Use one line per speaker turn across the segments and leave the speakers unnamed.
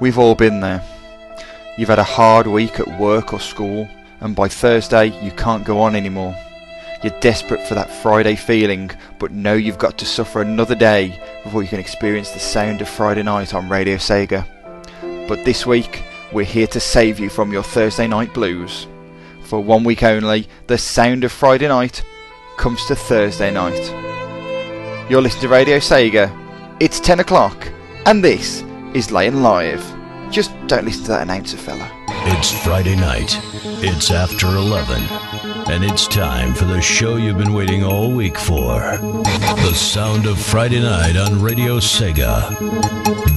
We've all been there. You've had a hard week at work or school, and by Thursday you can't go on anymore. You're desperate for that Friday feeling, but know you've got to suffer another day before you can experience the sound of Friday night on Radio Sega. But this week, we're here to save you from your Thursday night blues. For one week only, the sound of Friday night comes to Thursday night. You're listening to Radio Sega. It's 10 o'clock, and this is Late and Live. Just don't listen to that announcer fella.
It's Friday night. It's after 11. And it's time for the show you've been waiting all week for. The sound of Friday night on Radio Sega.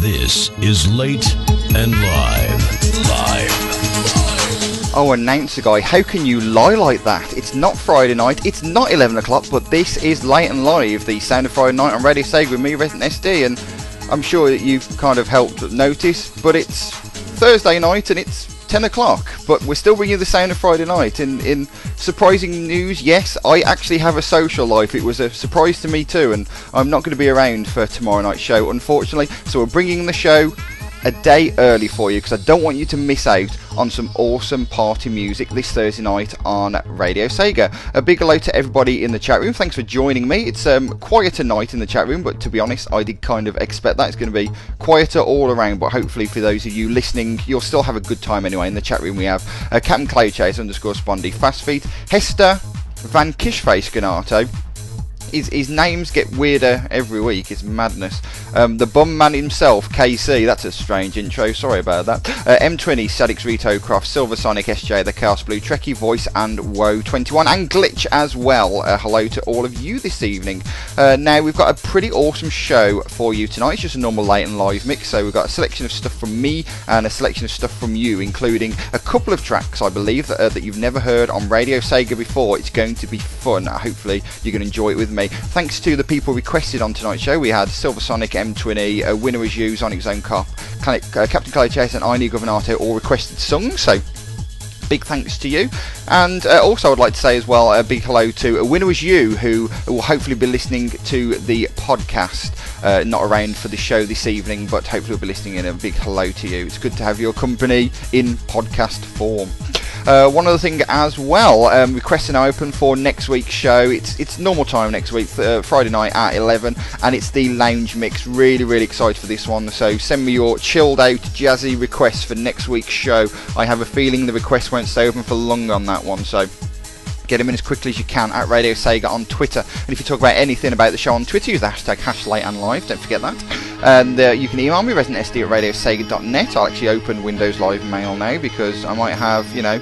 This is Late and Live. Live.
Oh, announcer guy, how can you lie like that? It's not Friday night, it's not 11 o'clock, but this is Late and Live, the sound of Friday night on Radio Sega with me, Resident SD, and I'm sure that you've kind of helped notice, but it's Thursday night and it's 10 o'clock, but we're still bringing the sound of Friday night. In, in surprising news, yes, I actually have a social life. It was a surprise to me too, and I'm not going to be around for tomorrow night's show, unfortunately. So we're bringing the show a day early for you because I don't want you to miss out on some awesome party music this Thursday night on Radio Sega. A big hello to everybody in the chat room. Thanks for joining me. It's um, quieter night in the chat room, but to be honest, I did kind of expect that it's going to be quieter all around. But hopefully, for those of you listening, you'll still have a good time anyway. In the chat room, we have uh, Captain Cloudchase underscore Spondy, Fast Feet, Hester, Van Kishface Ganato his, his names get weirder every week. It's madness. Um, the bomb man himself, KC. That's a strange intro. Sorry about that. Uh, M20, Sadix Rito Croft, Silver Sonic SJ, the Chaos Blue, Trekkie Voice, and Woe21, and Glitch as well. Uh, hello to all of you this evening. Uh, now we've got a pretty awesome show for you tonight. It's just a normal late and live mix. So we've got a selection of stuff from me and a selection of stuff from you, including a couple of tracks I believe that, uh, that you've never heard on Radio Sega before. It's going to be fun. Hopefully you can enjoy it with me. Thanks to the people requested on tonight's show, we had Silver Sonic, M20, uh, Winner Was You, Sonic Zone Cop, uh, Captain Color Chase, and I Need Governato all requested songs. So big thanks to you. And uh, also, I'd like to say as well a big hello to a winner was you, who will hopefully be listening to the podcast. Uh, not around for the show this evening, but hopefully will be listening in. A big hello to you. It's good to have your company in podcast form. Uh, one other thing as well, um, requests are now open for next week's show. It's it's normal time next week, uh, Friday night at 11, and it's the lounge mix. Really, really excited for this one. So send me your chilled out, jazzy requests for next week's show. I have a feeling the requests won't stay open for long on that one. So get them in as quickly as you can at Radio Sega on Twitter. And if you talk about anything about the show on Twitter, use the hashtag HashLateAndLive, don't forget that. And uh, you can email me, residentsd at radiosega.net. I'll actually open Windows Live Mail now because I might have, you know,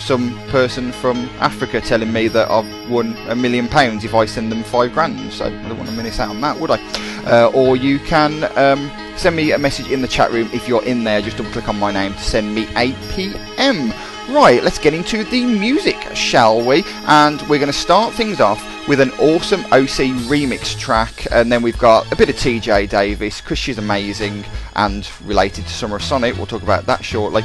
some person from Africa telling me that I've won a million pounds if I send them five grand. So I don't want to miss out on that, would I? Uh, or you can um, send me a message in the chat room if you're in there. Just double click on my name to send me a PM Right, let's get into the music, shall we? And we're going to start things off with an awesome OC remix track, and then we've got a bit of TJ Davis because she's amazing and related to Summer of Sonic. We'll talk about that shortly.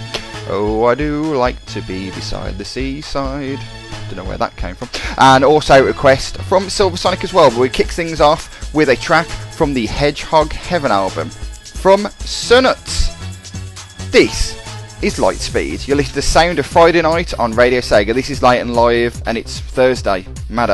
Oh, I do like to be beside the seaside. Don't know where that came from. And also a request from Silver Sonic as well, but we kick things off with a track from the Hedgehog Heaven album from Sir NutS. This is Lightspeed. You're listening to the sound of Friday night on Radio Sega. This is Late and Live, and it's Thursday, Mad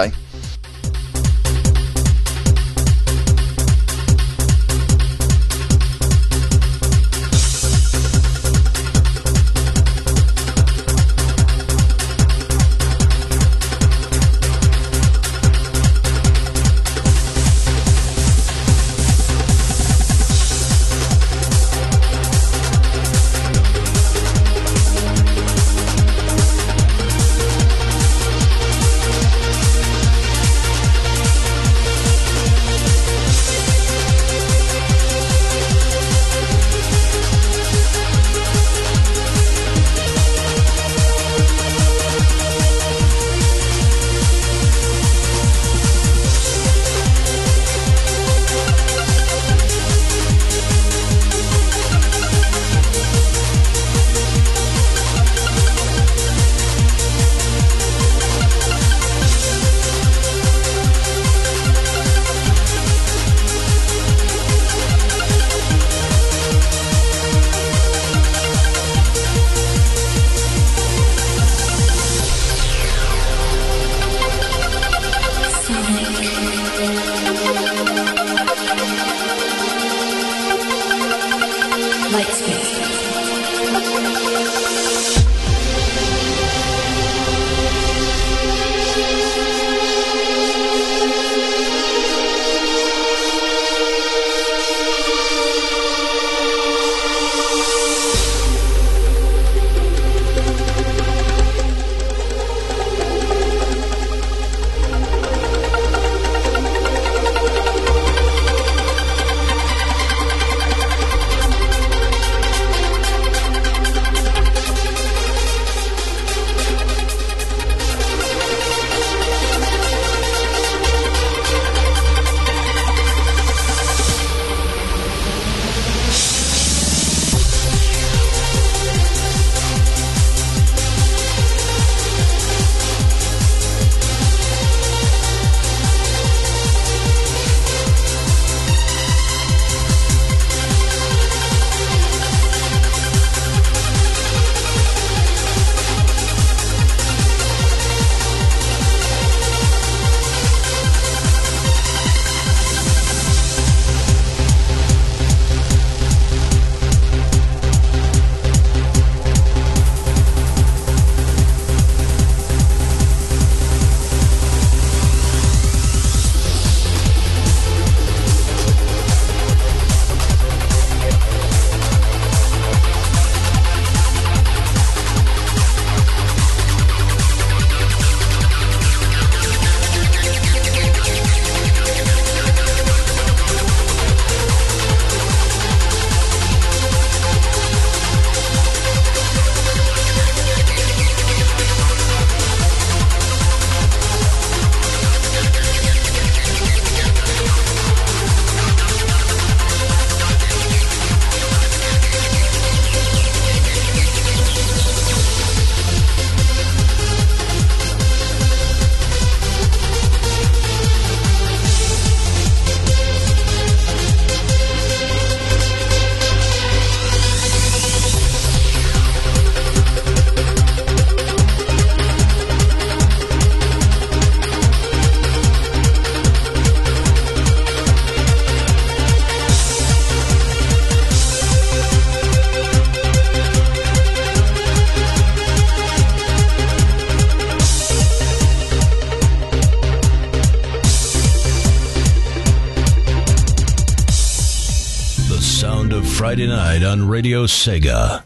On Radio Sega.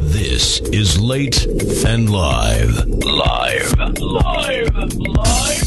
This is Late and Live. Live. Live. Live.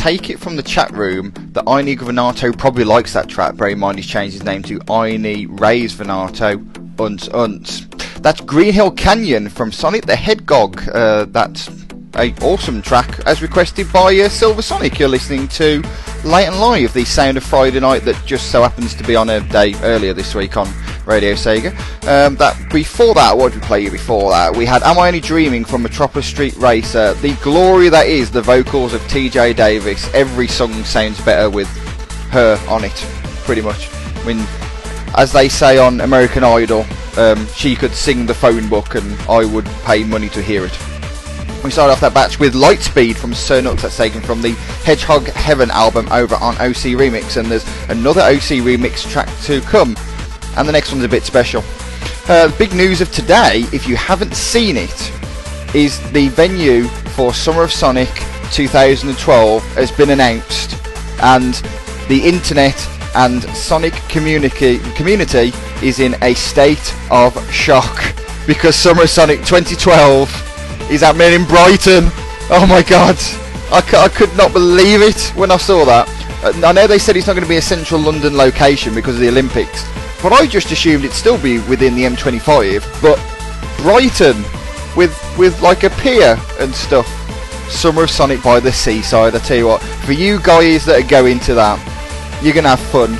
Take it from the chat room that Ini Granato probably likes that track. Bear in mind he's changed his name to Ini Reyes Venato Unts Unts. That's Green Hill Canyon from Sonic the Hedgehog. Uh, that's a awesome track as requested by uh, Silver Sonic. You're listening to Late and Live, the sound of Friday night that just so happens to be on a day earlier this week on Radio Sega. Um, that before that, what did we play before that? We had Am I Only Dreaming from Metropolis Street Racer. The glory that is the vocals of TJ Davis. Every song sounds better with her on it, pretty much. I mean, as they say on American Idol, um, she could sing the phone book and I would pay money to hear it. We started off that batch with Lightspeed from Sir NutS, that's taken from the Hedgehog Heaven album over on OC Remix, and there's another OC Remix track to come, and the next one's a bit special. Uh, big news of today, if you haven't seen it, is the venue for Summer of Sonic 2012 has been announced, and the internet and Sonic community community is in a state of shock because Summer of Sonic 2012 is happening in Brighton. Oh my god. I, c- I could not believe it when I saw that. Uh, I know they said it's not going to be a central London location because of the Olympics, but I just assumed it'd still be within the M25. But Brighton, with with like a pier and stuff. Summer of Sonic by the seaside. I tell you what, for you guys that are going to that, you're gonna have fun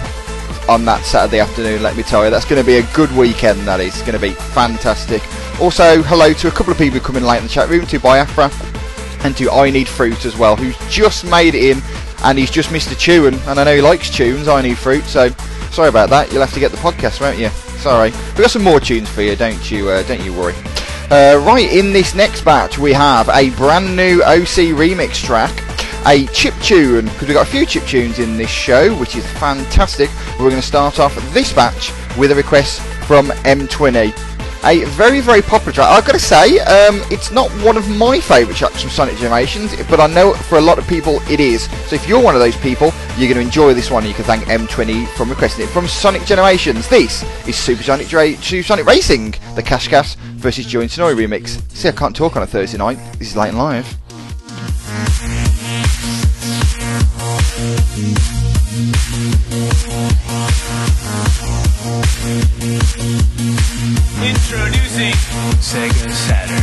on that Saturday afternoon. Let me tell you, that's going to be a good weekend. That is going to be fantastic. Also, hello to a couple of people in late in the chat room, to Biafra and to I Need Fruit as well, who's just made it in and he's just missed a tune. And I know he likes tunes, I Need Fruit, so sorry about that. You'll have to get the podcast, won't you? Sorry. We've got some more tunes for you, don't you, uh, don't you worry. Uh, right, in this next batch, we have a brand new OC remix track a chip tune because we've got a few chip tunes in this show, which is fantastic. We're going to start off this batch with a request from M20 a very, very popular track. I've got to say, um, it's not one of my favourite tracks from Sonic Generations, but I know for a lot of people it is. So if you're one of those people, you're going to enjoy this one. You can thank M20 from requesting it from Sonic Generations. This is Super Sonic, Dra- Super Sonic Racing, the Cash Cash versus Joey Tenori remix. See, I can't talk on a Thursday night. This is late and live.
Introducing Sega Saturn.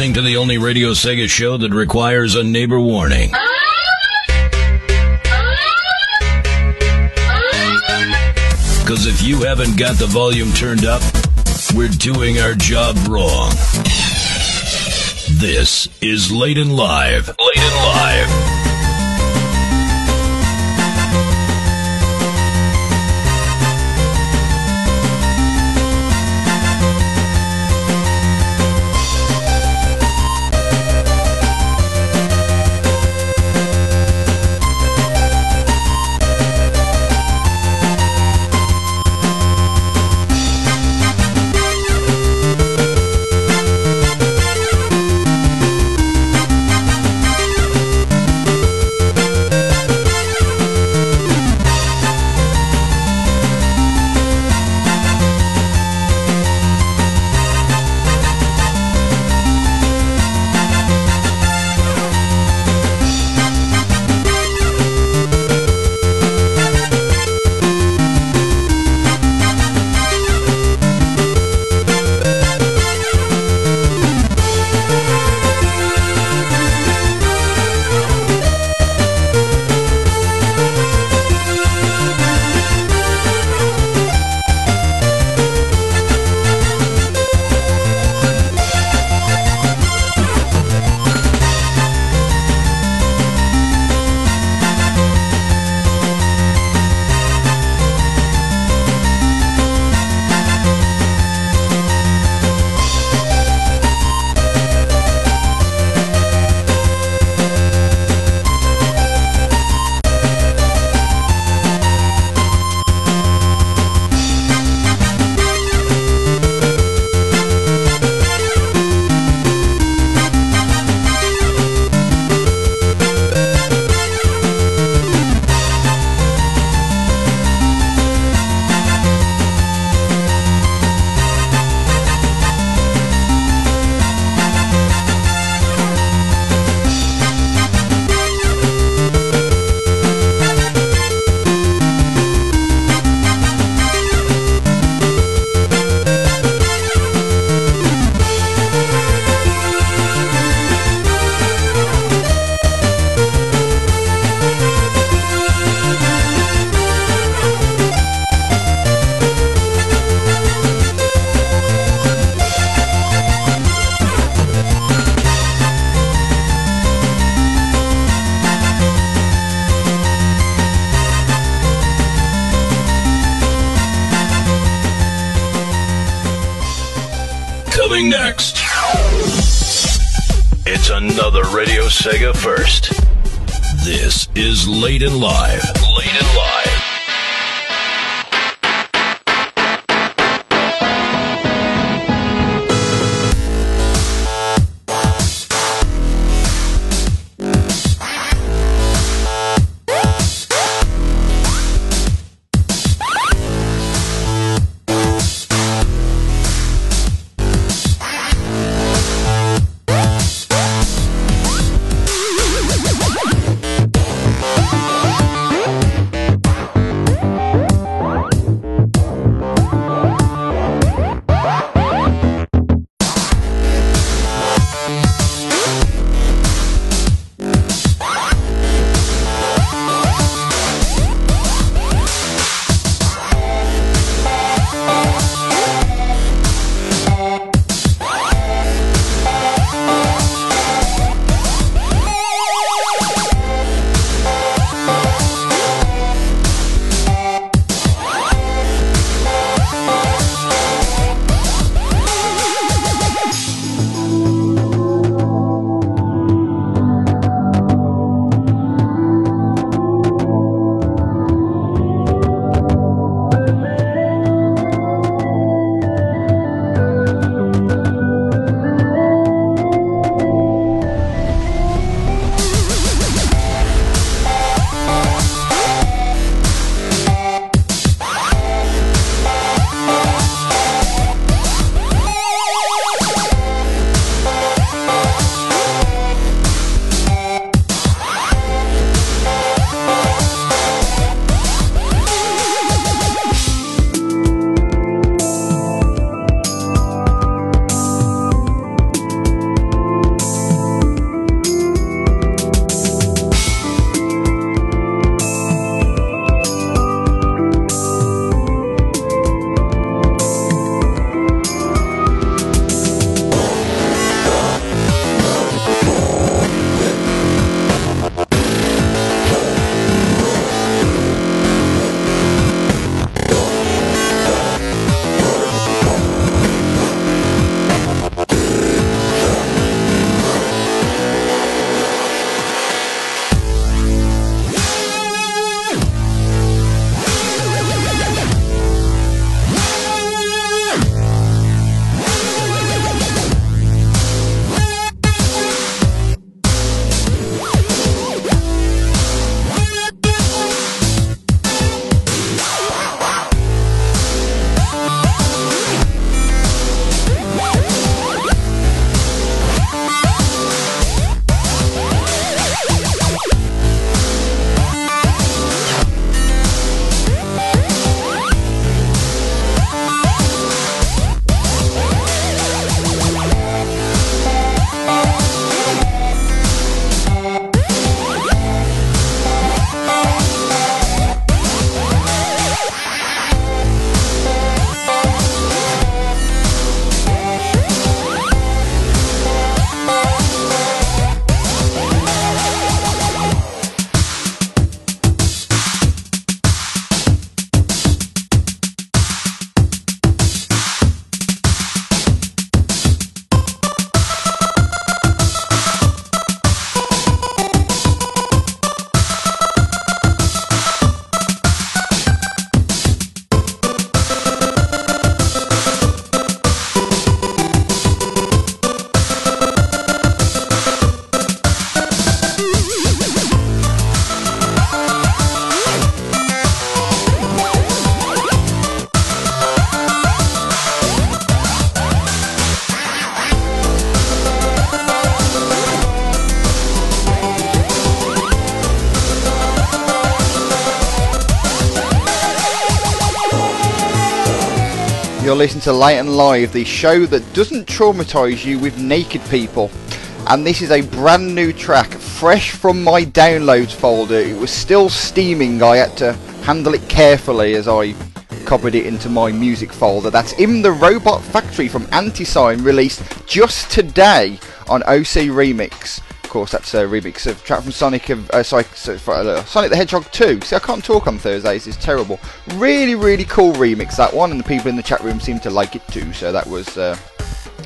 Listening to the only Radio Sega show that requires a neighbor warning. Because if you haven't got the volume turned up, we're doing our job wrong. This is Late and Live. Late and Live. Late and Live.
Listening to Late and Live, the show that doesn't traumatise you with naked people. And this is a brand new track, fresh from my downloads folder. It was still steaming. I had to handle it carefully as I copied it into my music folder. That's In the Robot Factory from Anti-Sign, released just today on OC Remix. Course, that's a remix of track from Sonic of uh, sorry, so- uh, Sonic the Hedgehog 2. See, I can't talk on Thursdays. It's terrible. Really, really cool remix that one, and the people in the chat room seem to like it too. So that was. Uh,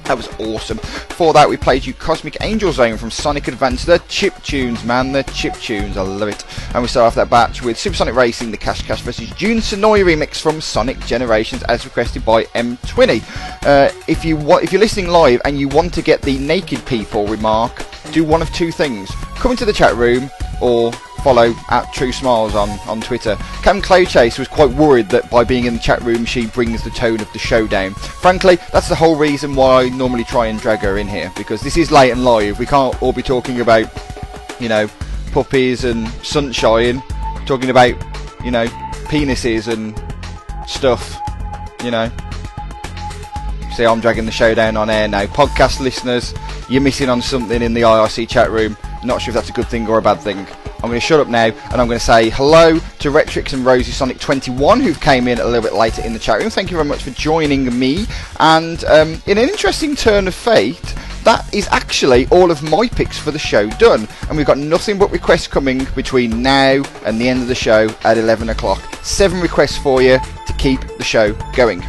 that was awesome. For that, we played you Cosmic Angel Zone from Sonic Advance. The chip tunes, man, the chip tunes. I love it. And we start off that batch with Supersonic Racing, the Cash Cash versus June Sonoy remix from Sonic Generations, as requested by M20. Uh, if you wa- if you're listening live and you want to get the naked people remark, do one of two things: come into the chat room or follow at True Smiles on, on Twitter. Cam Cloudchase was quite worried that by being in the chat room she brings the tone of the show down. Frankly, that's the whole reason why I normally try and drag her in here, because this is late and live. We can't all be talking about, you know, puppies and sunshine, talking about, you know, penises and stuff, you know. See, I'm dragging the show down on air now. Podcast listeners, you're missing on something in the IRC chat room. Not sure if that's a good thing or a bad thing. I'm going to shut up now and I'm going to say hello to Retrix and Rosie Sonic 21 who came in a little bit later in the chat room. Thank you very much for joining me. And um, in an interesting turn of fate, that is actually all of my picks for the show done. And we've got nothing but requests coming between now and the end of the show at 11 o'clock. Seven requests for you to keep the show going.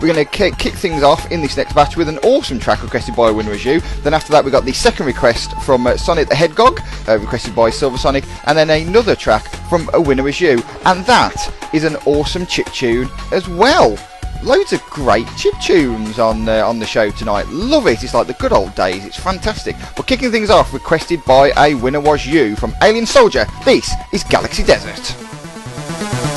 We're going to kick, kick things off in this next batch with an awesome track requested by a Winner As You. Then after that, we got the second request from uh, Sonic the Hedgehog, uh, requested by Silver Sonic, and then another track from A Winner As You. And that is an awesome chip tune as well. Loads of great chip tunes on uh, on the show tonight. Love it. It's like the good old days. It's fantastic. We're kicking things off, requested by a winner was you from Alien Soldier. This is Galaxy Desert.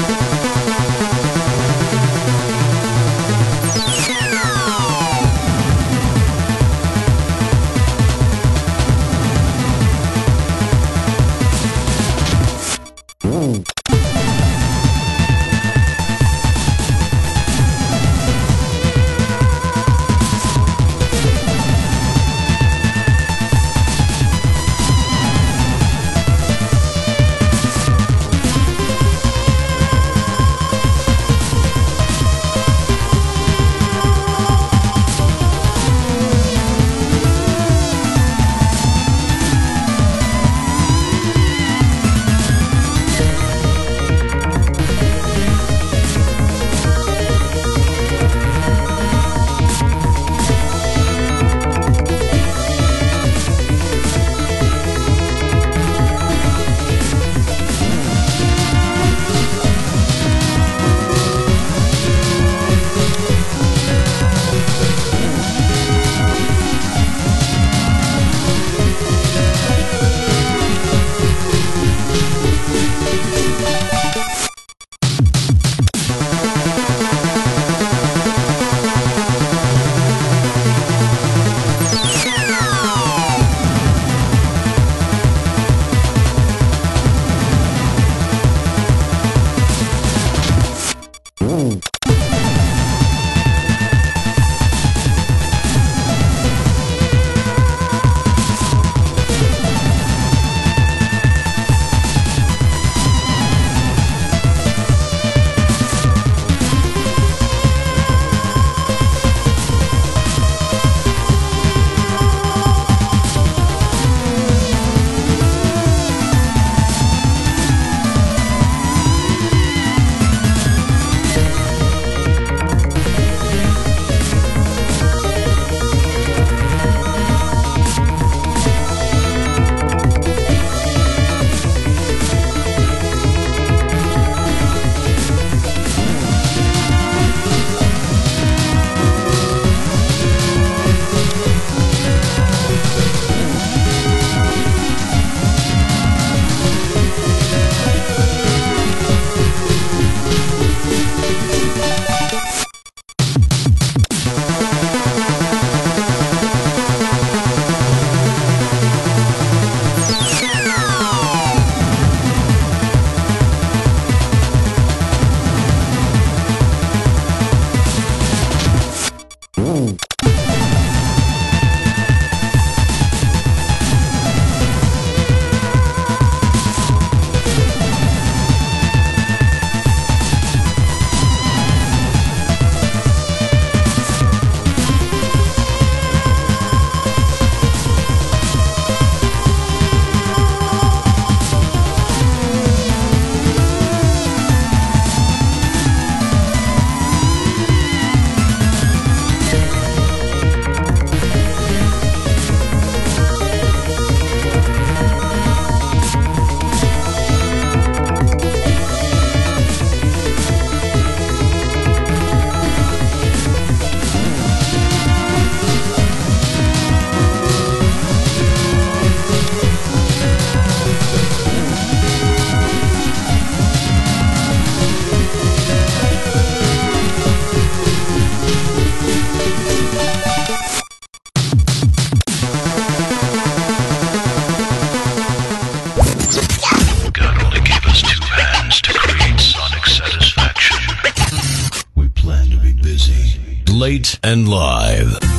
Late and live.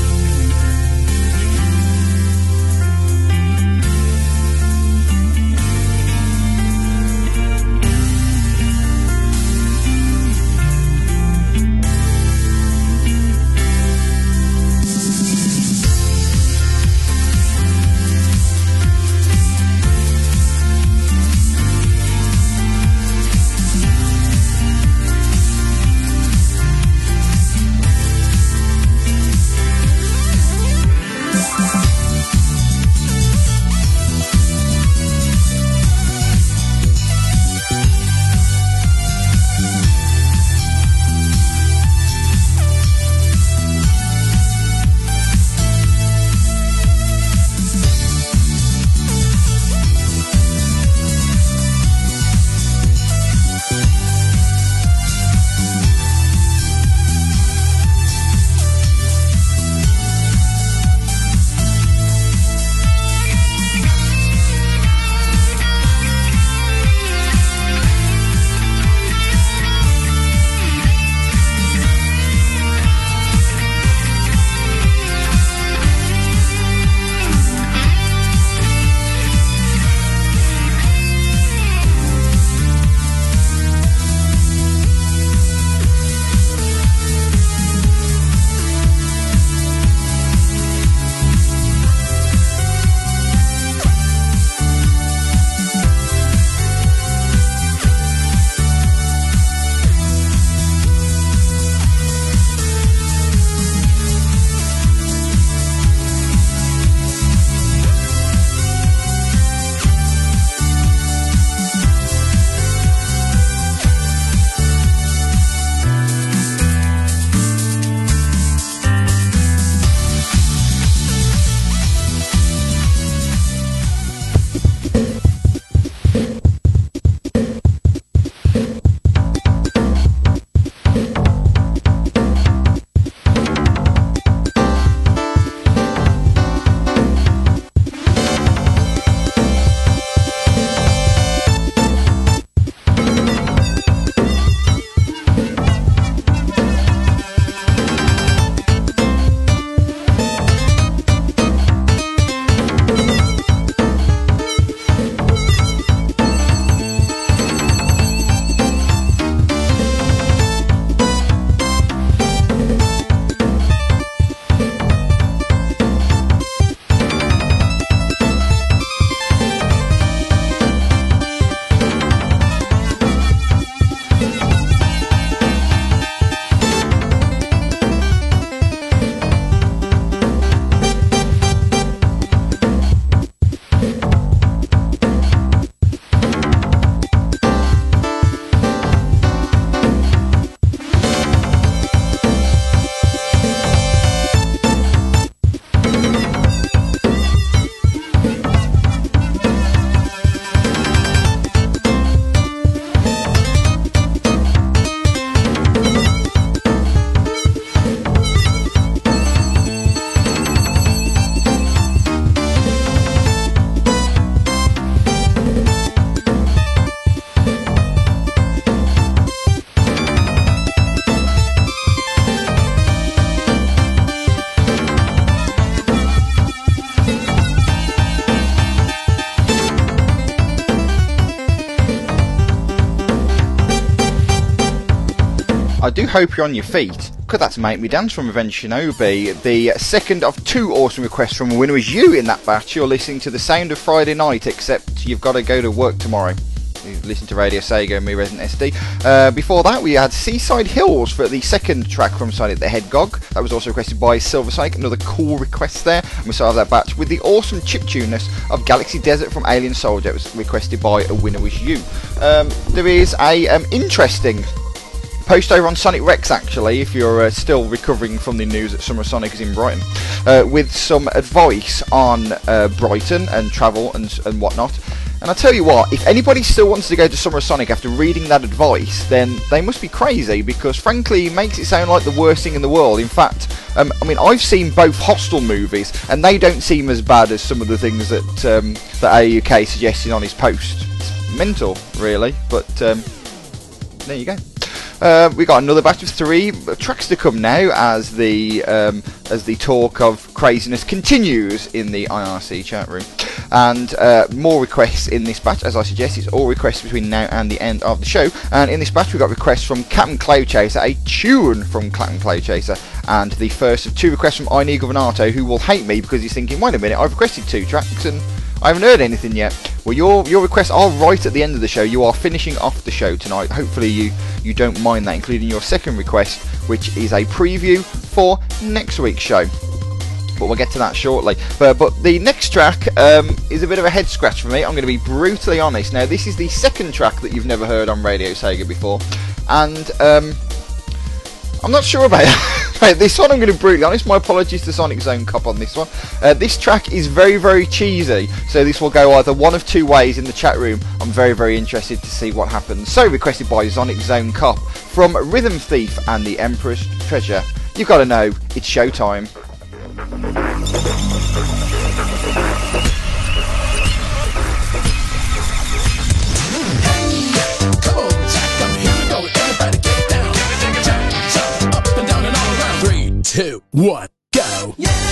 Hope you're on your feet. Could that's Make Me Dance from Revenge Shinobi, the second of two awesome requests from a winner is you in that batch. You're listening to the sound of Friday night, except you've got to go to work tomorrow. You listen to Radio Sega and me Resident SD. Uh, before that, we had Seaside Hills for the second track from Sonic the Hedgehog. That was also requested by Silver. Another cool request there. And we started that batch with the awesome chiptuneness of Galaxy Desert from Alien Soldier. It was requested by A Winner Was You. Um, there is a um, interesting post over on Sonic Rex actually, if you're uh, still recovering from the news that Summer Sonic is in Brighton, uh, with some advice on uh, Brighton and travel and, and whatnot. And I tell you what, if anybody still wants to go to Summer Sonic after reading that advice, then they must be crazy because frankly it makes it sound like the worst thing in the world. In fact, um, I mean I've seen both Hostel movies and they don't seem as bad as some of the things that um, that AUK suggested on his post. It's mental, really, but um, there you go. Uh, we got another batch of three tracks to come now as the um, as the talk of craziness continues in the IRC chat room, and uh, more requests in this batch. As I suggest, it's all requests between now and the end of the show. And in this batch, we got requests from Captain Cloud Chaser, a tune from Captain Cloud Chaser, and the first of two requests from Ine Governato, who will hate me because he's thinking, wait a minute, I've requested two tracks and I haven't heard anything yet. Well, your your requests are right at the end of the show. You are finishing off the show tonight. Hopefully, you you don't mind that, including your second request, which is a preview for next week's show. But we'll get to that shortly. But, but the next track um, is a bit of a head scratch for me. I'm going to be brutally honest. Now, this is the second track that you've never heard on Radio Sega before, and um, I'm not sure about it. This one I'm going to be brutally honest. My apologies to Sonic Zone Cop on this one. Uh, this track is very, very cheesy, so this will go either one of two ways in the chat room. I'm very, very interested to see what happens. So, requested by Sonic Zone Cop from Rhythm Thief and the Emperor's Treasure. You've got to know, it's showtime.
One, go. The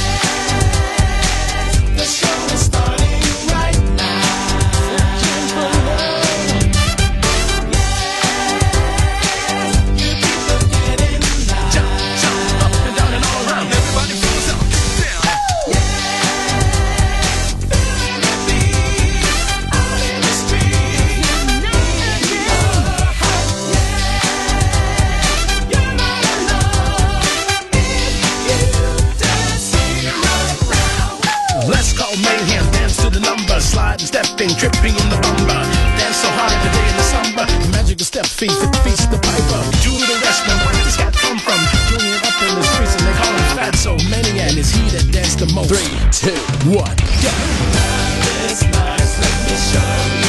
stepping, tripping in the bumper. Dance so hard every day in the summer. Magical step feet, feast the piper. Do the rest, man, where does cat come from? Doing it up in the streets and they call him fat, so many, and it's he that danced the most. Three, two, one, go. This nice, let me show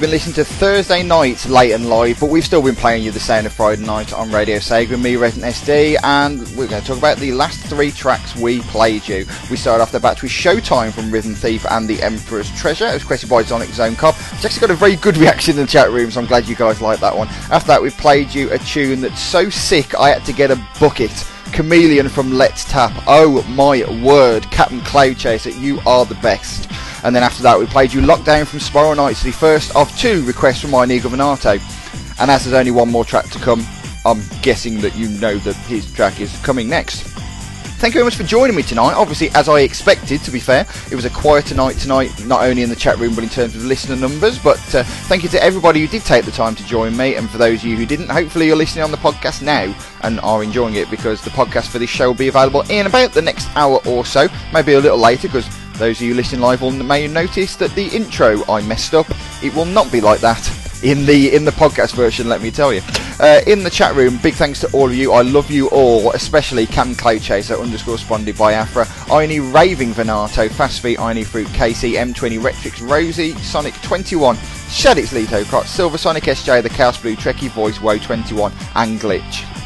You've been listening to Thursday night late and live, but we've still been playing you the sound of Friday night on Radio Sega with me, Resident SD, and we're going to talk about the last three tracks we played you. We started off the batch with Showtime from Rhythm Thief and The Emperor's Treasure. It was requested by Sonic Zone Cop. It's actually got a very good reaction in the chat room, so I'm glad you guys like that one. After that, we played you a tune that's so sick I had to get a bucket. Chameleon from Let's Tap. Oh my word, Captain Cloud Chaser, you are the best. And then after that, we played you Lockdown from Spiral Knights, the first of two requests from my Inigo Venato. And as there's only one more track to come, I'm guessing that you know that his track is coming next. Thank you very much for joining me tonight. Obviously, as I expected, to be fair, it was a quieter night tonight, not only in the chat room but in terms of listener numbers. But uh, thank you to everybody who did take the time to join me, and for those of you who didn't, hopefully you're listening on the podcast now and are enjoying it because the podcast for this show will be available in about the next hour or so, maybe a little later because those of you listening live will may notice that the intro I messed up. It will not be like that in the in the podcast version. Let me tell you. Uh, in the chat room, big thanks to all of you. I love you all, especially Cam Cloud Chaser underscore Sponded by Afra, Iony Raving Venato, Fast Feet, Iony Fruit, Casey, M20 Retrix, Rosie, Sonic 21, Shadix Lito Crotch, Silver Sonic SJ, the Chaos Blue Trekkie Voice, Woe 21, and Glitch.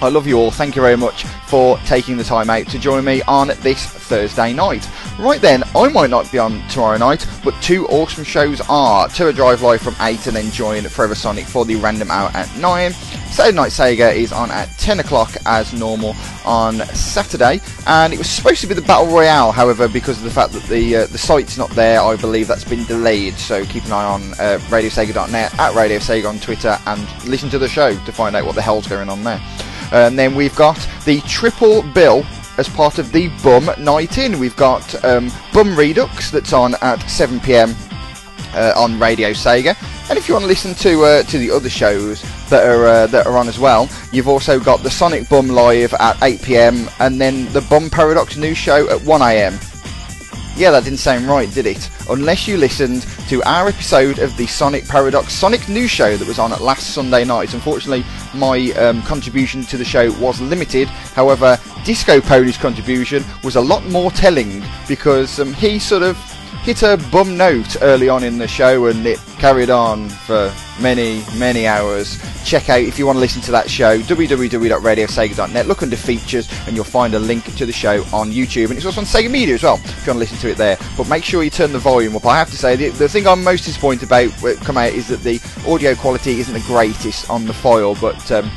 I love you all. Thank you very much for taking the time out to join me on this Thursday night. Right then, I might not be on tomorrow night, but two awesome shows are Tour Drive Live from 8 and then join Forever Sonic for the random hour at 9. Saturday Night Sega is on at 10 o'clock as normal on Saturday, and it was supposed to be the Battle Royale, however, because of the fact that the uh, the site's not there, I believe that's been delayed. So keep an eye on uh, RadioSega.net at Radio Sega on Twitter and listen to the show to find out what the hell's going on there. And then we've got the triple bill as part of the Bum Night In. We've got um, Bum Redux that's on at 7 pm uh, on Radio Sega. And if you want to listen to uh, to the other shows that are uh, that are on as well, you've also got the Sonic Bum live at 8 pm, and then the Bum Paradox news show at 1 am. Yeah, that didn't sound right, did it? Unless you listened to our episode of the Sonic Paradox Sonic News Show that was on last Sunday night. Unfortunately, my um, contribution to the show was limited. However, Disco Pony's contribution was a lot more telling because um, he sort of hit a bum note early on in the show and it carried on for many, many hours. Check out, if you want to listen to that show, www.radiosega.net. Look under features and you'll find a link to the show on YouTube. And it's also on Sega Media as well, if you want to listen to it there. But make sure you turn the volume up. I have to say, the, the thing I'm most disappointed about when come out is that the audio quality isn't the greatest on the file, but. Um,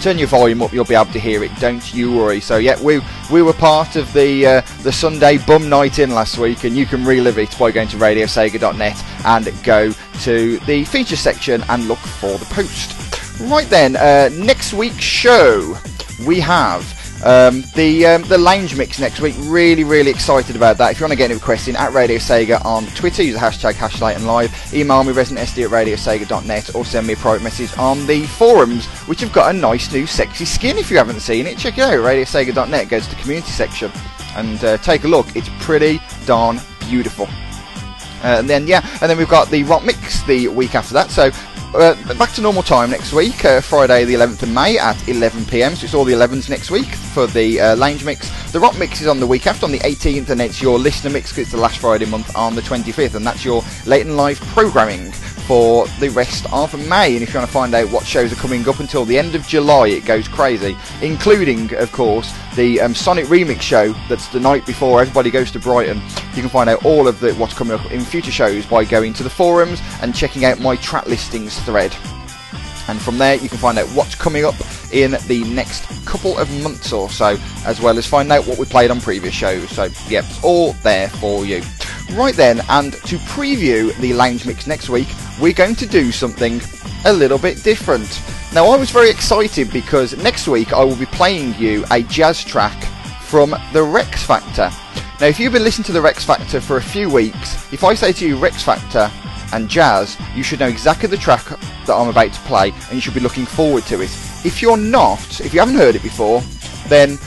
turn your volume up, you'll be able to hear it. Don't you worry. So yeah, we we were part of the uh, the Sunday bum night in last week, and you can relive it by going to RadioSega.net and go to the feature section and look for the post. Right then, uh, next week's show we have. Um, the um, the lounge mix next week. Really, really excited about that. If you want to get any requesting at Radio Sega on Twitter, use the hashtag HashLateAndLive. Email me residentsd at radiosega.net or send me a private message on the forums, which have got a nice new sexy skin. If you haven't seen it, check it out. Radiosega.net. goes to the community section and uh, take a look. It's pretty darn beautiful. Uh, and then yeah, and then we've got the rock mix the week after that. So uh, back to normal time next week, uh, Friday the 11th of May at 11 pm. So it's all the 11s next week for the uh, Lounge Mix. The Rock Mix is on the week after, on the 18th, and it's your listener mix 'cause it's the last Friday month on the 25th, and that's your late and live programming for the rest of May. And if you want to find out what shows are coming up until the end of July, it goes crazy, including, of course, the um, Sonic Remix show that's the night before everybody goes to Brighton. You can find out all of the, what's coming up in future shows by going to the forums and checking out my track listings thread. And from there, you can find out what's coming up in the next couple of months or so, as well as find out what we played on previous shows. So, yeah, it's all there for you. Right then, and to preview the Lounge Mix next week, we're going to do something a little bit different. Now, I was very excited because next week I will be playing you a jazz track from the Rex Factor. Now, if you've been listening to the Rex Factor for a few weeks, if I say to you Rex Factor and jazz, you should know exactly the track that I'm about to play and you should be looking forward to it. If you're not, if you haven't heard it before, then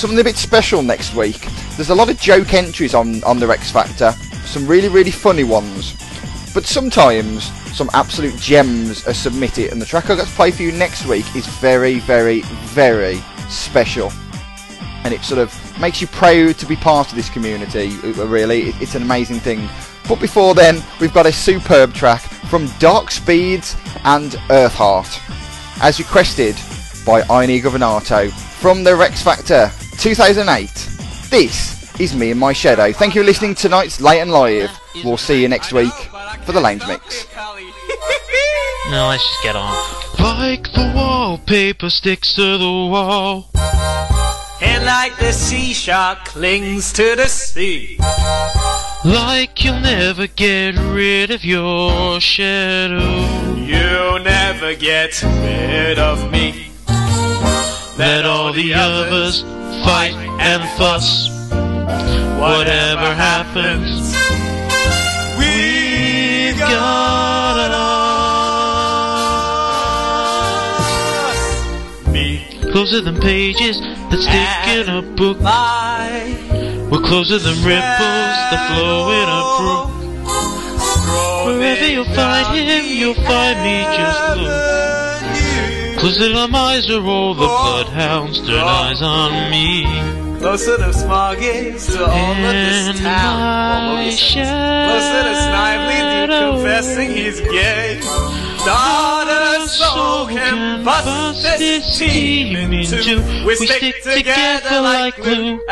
something a bit special next week. There's a lot of joke entries on, on the Rex Factor, some really, really funny ones, but sometimes some absolute gems are submitted, and the track I've got to play for you next week is very, very, very special. And it sort of makes you proud to be part of this community, uh, really. It's an amazing thing. But before then, we've got a superb track from Dark Speeds and Earthheart, as requested by Aini Governato from the Rex Factor 2008. This is me and my shadow. Thank you for listening to tonight's Late and Live. We'll see you next week for the Lounge Mix.
No, let's just get on.
Like the wallpaper sticks to the wall.
And like the sea shark clings to the sea.
Like you'll never get rid of your shadow.
You'll never get rid of me.
Let all the others fight and fuss. Whatever happens,
we've
got it
Me,
Closer than pages that stick in a book. We're closer than ripples that flow in a brook. Wherever you'll find him, you'll find me. Just look. Closer to my eyes are all the oh. bloodhounds turn oh. eyes on me.
Closer to Smoggies, to all of this town. Movie says? Closer to Snively, confessing he's gay. A soul can
bust this team in two. We stick together like glue.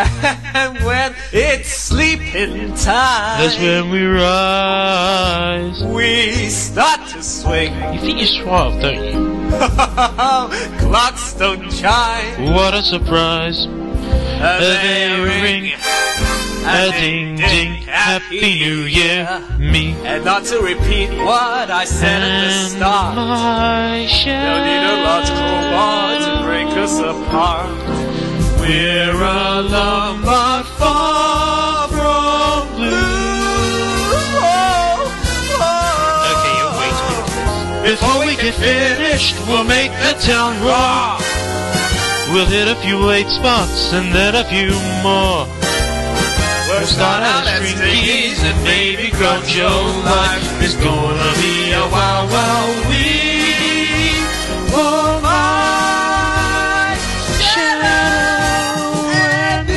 And when it's sleeping time,
That's when we rise.
we start to swing.
You think you're suave, don't you?
Clocks don't chime.
What a surprise. They ring. A ding ding. Happy New Year, me.
And not to repeat what I said at the start.
my
Don't need a large crowbar to break us apart. We're alone but far from blue. Oh, oh.
Okay, you're way too into. Before we get finished, we'll make the town roar. We'll hit a few late spots and then a few more. Start out as drinkies and maybe Groucho life is gonna be a wow wow week for my shadow and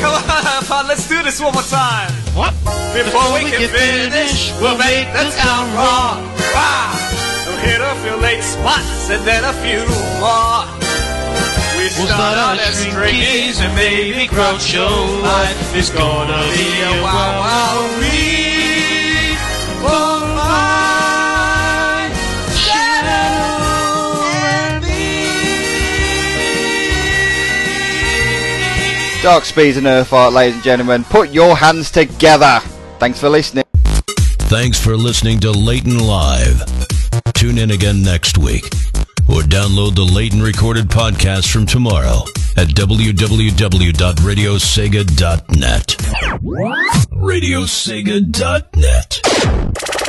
Come on, let's do this one more time.
What?
Before we can finish, we'll make the town roar. Wow. We'll hit a few late spots and then a few more. We
We'll start out as drinkies and maybe Groucho life is gonna be a wow wow week for my shadow and
Dark Speeds and Earth Art, ladies and gentlemen. Put your hands together. Thanks for listening.
Thanks for listening to Late and Live. Tune in again next week or download the Leighton recorded podcast from tomorrow at www.radiosega.net. Radiosega.net.